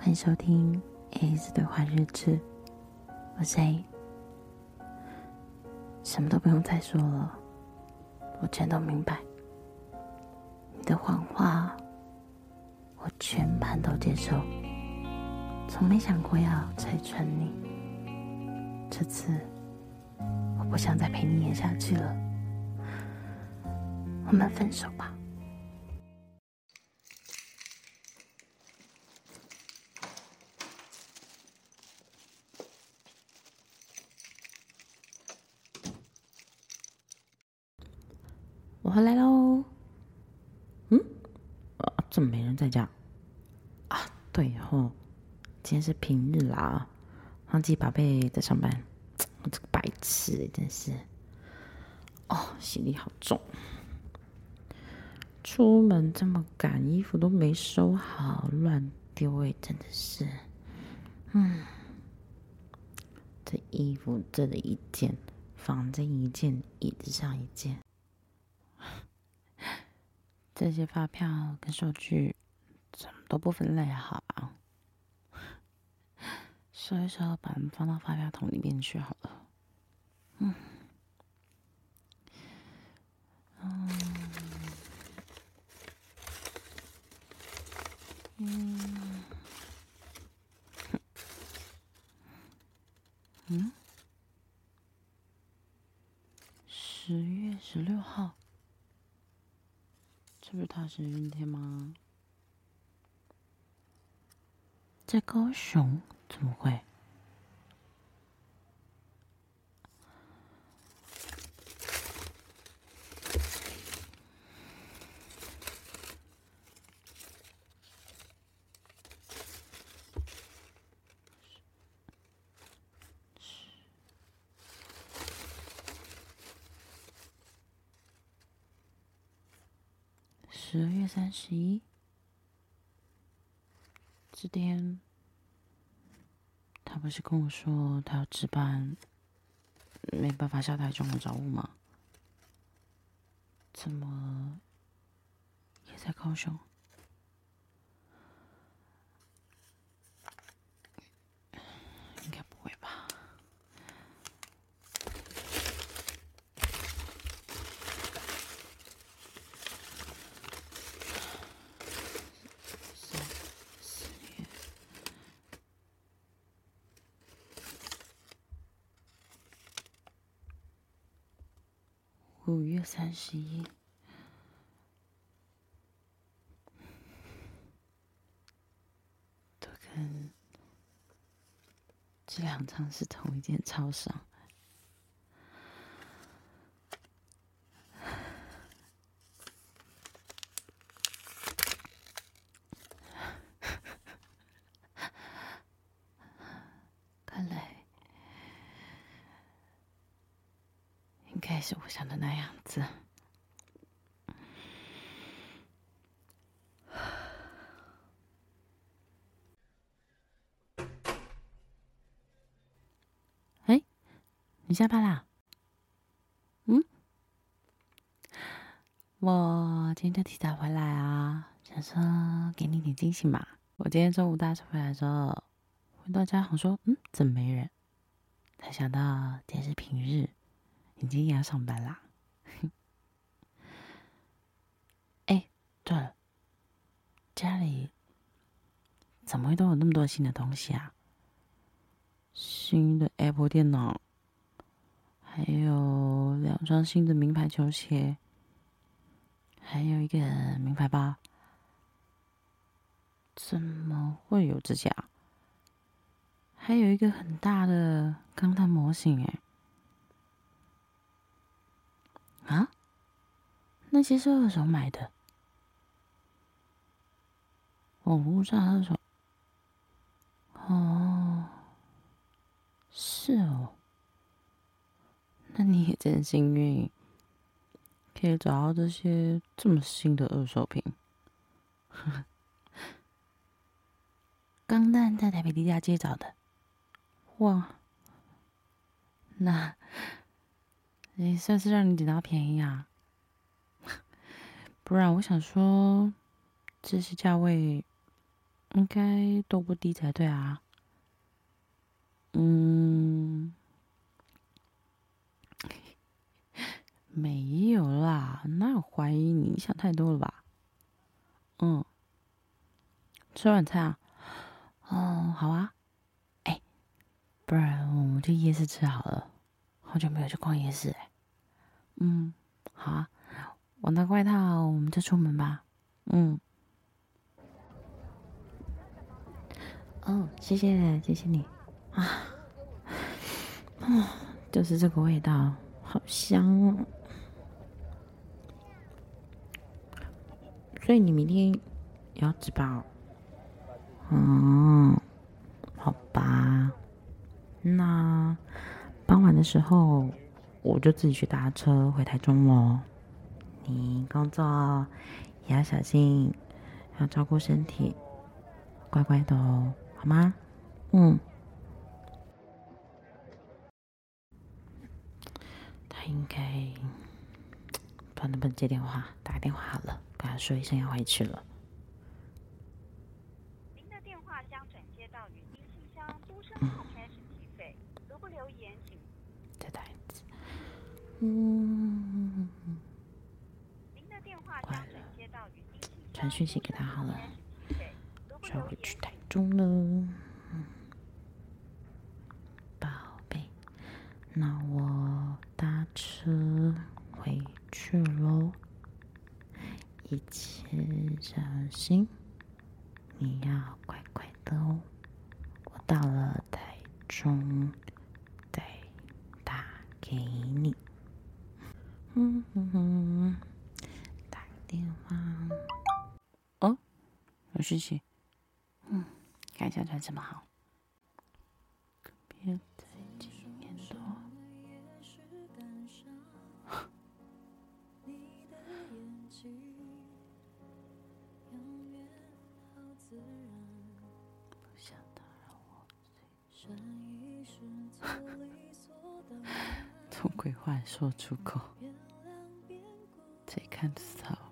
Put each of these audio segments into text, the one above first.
欢迎收听 AAS 对话日志，我是 A，什么都不用再说了，我全都明白。你的谎话，我全盘都接受，从没想过要拆穿你。这次，我不想再陪你演下去了，我们分手吧。回来喽。嗯？啊，怎么没人在家？啊，对吼，今天是平日啦，忘记宝贝在上班。我这个白痴，真是。哦，行李好重。出门这么赶，衣服都没收好，乱丢诶，真的是。嗯，这衣服这里一件，房间一件，椅子上一件。这些发票跟收据怎么都不分类好啊？收一收，把它们放到发票桶里面去好了。嗯，嗯，嗯，嗯，十月十六号。这不是他是今天吗？在高雄？怎么会？十二月三十一，这天，他不是跟我说他要值班，没办法下台中午找我吗？怎么也在高雄？五月三十一，都跟这两张是同一件超商。应该是我想的那样子。哎，你下班啦？嗯，我今天就提早回来啊，想说给你点惊喜嘛。我今天中午搭车回来的时候，回到家，我说，嗯，怎么没人？才想到今天是平日。你今天也要上班啦？哎，对了，家里怎么会都有那么多新的东西啊？新的 Apple 电脑，还有两双新的名牌球鞋，还有一个名牌包。怎么会有指甲？还有一个很大的钢弹模型，哎。啊，那些是二手买的，网络上二手。哦，是哦，那你也真幸运，可以找到这些这么新的二手品。钢蛋在台北地下街找的，哇，那。也算是让你捡到便宜啊，不然我想说，这些价位，应该都不低才对啊。嗯，没有啦，那我怀疑你？想太多了吧？嗯，吃晚餐啊？哦，好啊。哎，不然我们去夜市吃好了。好久没有去逛夜市哎。嗯，好啊。我拿外套，我们就出门吧。嗯。哦，谢谢，谢谢你。啊，啊，就是这个味道，好香哦。所以你明天也要值班哦？嗯，好吧。那傍晚的时候，我就自己去搭车回台中喽。你工作也要小心，要照顾身体，乖乖的哦，好吗？嗯。他应该不知道能不能接电话，打个电话好了，跟他说一声要回去了。您的电话将转接到语音信箱，嘟声号开始计费。如不留言，请再打一次。嗯。传讯息给他好了，就要回去台中了。嗯，宝贝，那我搭车回去喽，一切小心，你要乖乖的哦。我到了台中再打给你。嗯哼哼，打电话。哦有事情，嗯，看一下穿什么好。别鬼话说出口，谁看就知道，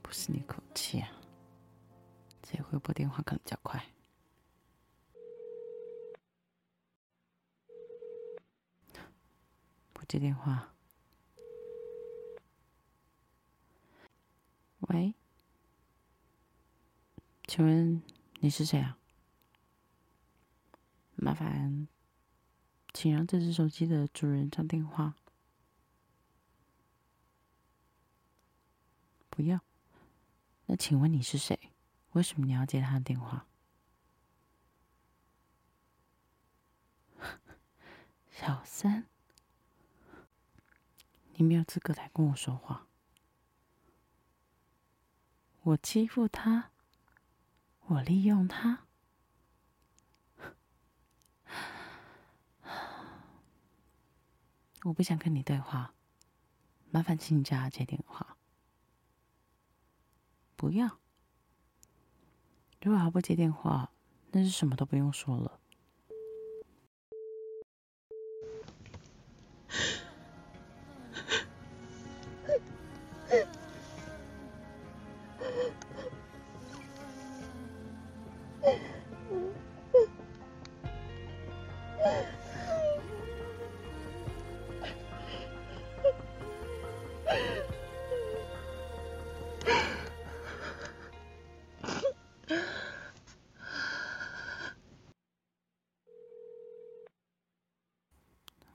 不是你口气啊。谁会拨电话可能较快？不接电话。喂，请问你是谁啊？麻烦，请让这只手机的主人接电话。不要。那请问你是谁？为什么你要接他的电话？小三，你没有资格来跟我说话。我欺负他，我利用他，我不想跟你对话，麻烦请你叫他接电话。不要。如果他不接电话，那是什么都不用说了。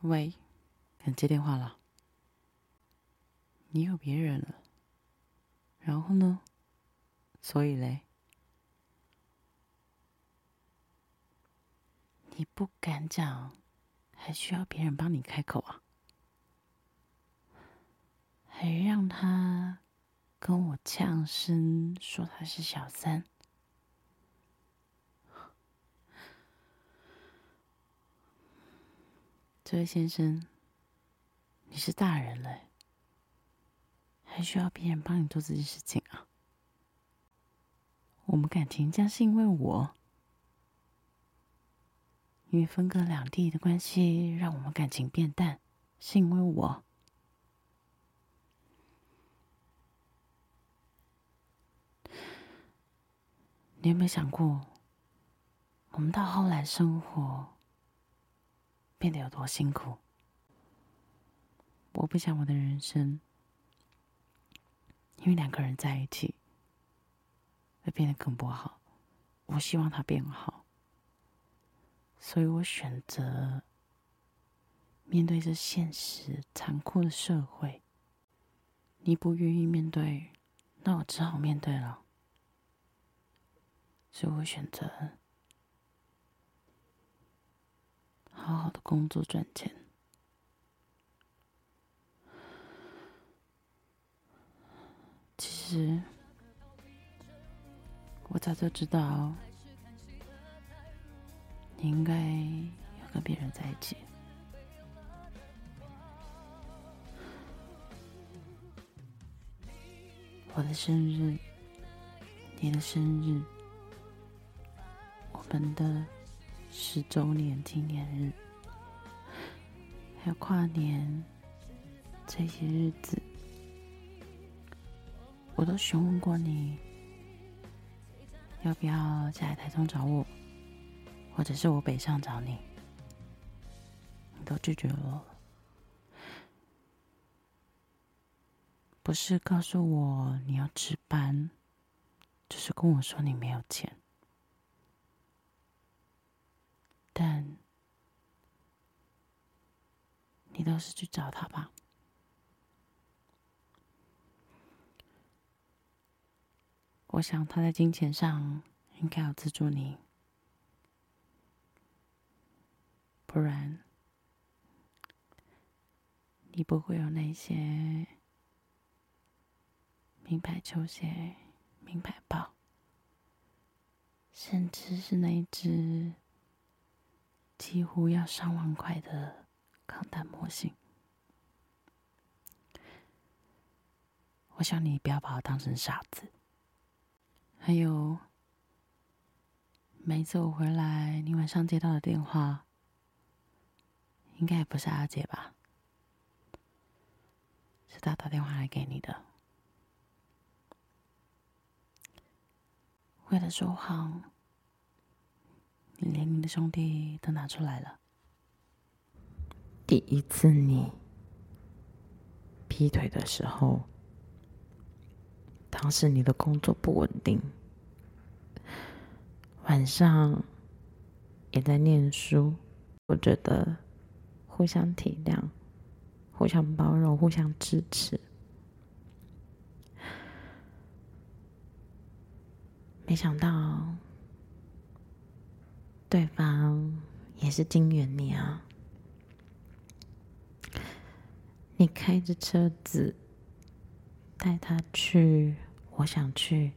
喂，敢接电话了？你有别人了？然后呢？所以嘞？你不敢讲，还需要别人帮你开口啊？还让他跟我呛声说他是小三？这位先生，你是大人了，还需要别人帮你做这件事情啊？我们感情将是因为我，因为分隔两地的关系让我们感情变淡，是因为我。你有没有想过，我们到后来生活变得有多辛苦？我不想我的人生因为两个人在一起会变得更不好。我希望他变好，所以我选择面对这现实残酷的社会。你不愿意面对，那我只好面对了。所以我选择好好的工作赚钱。其实我早就知道，你应该要跟别人在一起。我的生日，你的生日，我们的十周年纪念日，还有跨年这些日子，我都询问过你，要不要下来台中找我，或者是我北上找你，你都拒绝了。不是告诉我你要值班，就是跟我说你没有钱。但你倒是去找他吧。我想他在金钱上应该要资助你，不然你不会有那些。名牌球鞋、名牌包，甚至是那一只几乎要上万块的钢弹模型。我想你不要把我当成傻子。还有，每次我回来，你晚上接到的电话，应该也不是阿姐吧？是他打电话来给你的。为了说谎，你连你的兄弟都拿出来了。第一次你劈腿的时候，当时你的工作不稳定，晚上也在念书。我觉得互相体谅、互相包容、互相支持。没想到，对方也是金元你啊！你开着车子带他去我想去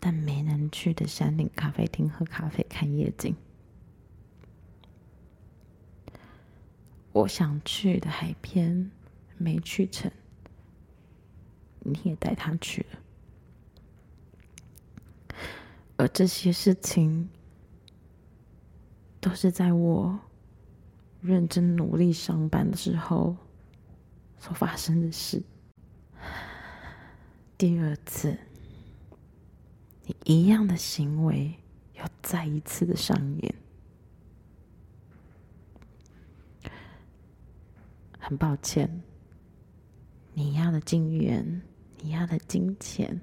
但没能去的山顶咖啡厅喝咖啡、看夜景；我想去的海边没去成，你也带他去了。而这些事情，都是在我认真努力上班的时候所发生的事。第二次，你一样的行为又再一次的上演。很抱歉，你要的金元，你要的金钱，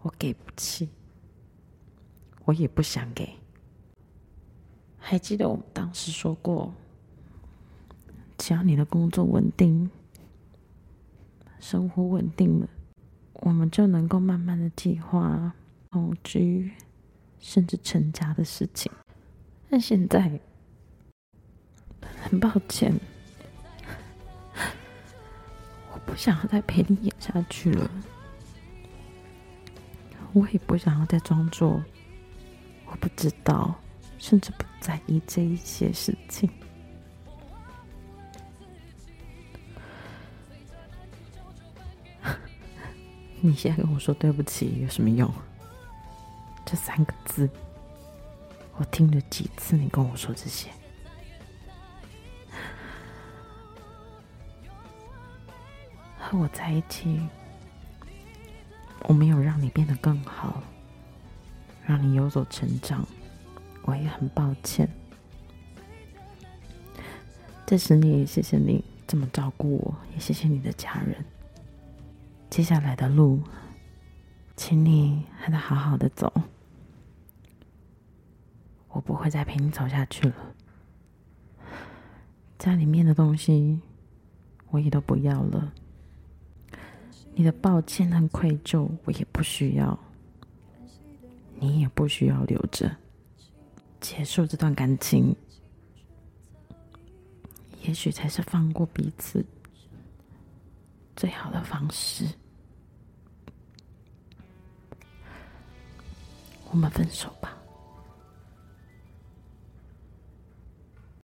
我给不起。我也不想给。还记得我们当时说过，只要你的工作稳定，生活稳定了，我们就能够慢慢的计划同居，甚至成家的事情。但现在，很抱歉，我不想要再陪你演下去了。我也不想要再装作。我不知道，甚至不在意这一些事情。你现在跟我说对不起有什么用？这三个字，我听了几次你跟我说这些。和我在一起，我没有让你变得更好。让你有所成长，我也很抱歉。这十年也谢谢你这么照顾我，也谢谢你的家人。接下来的路，请你还得好好的走。我不会再陪你走下去了。家里面的东西，我也都不要了。你的抱歉和愧疚，我也不需要。你也不需要留着。结束这段感情，也许才是放过彼此最好的方式。我们分手吧。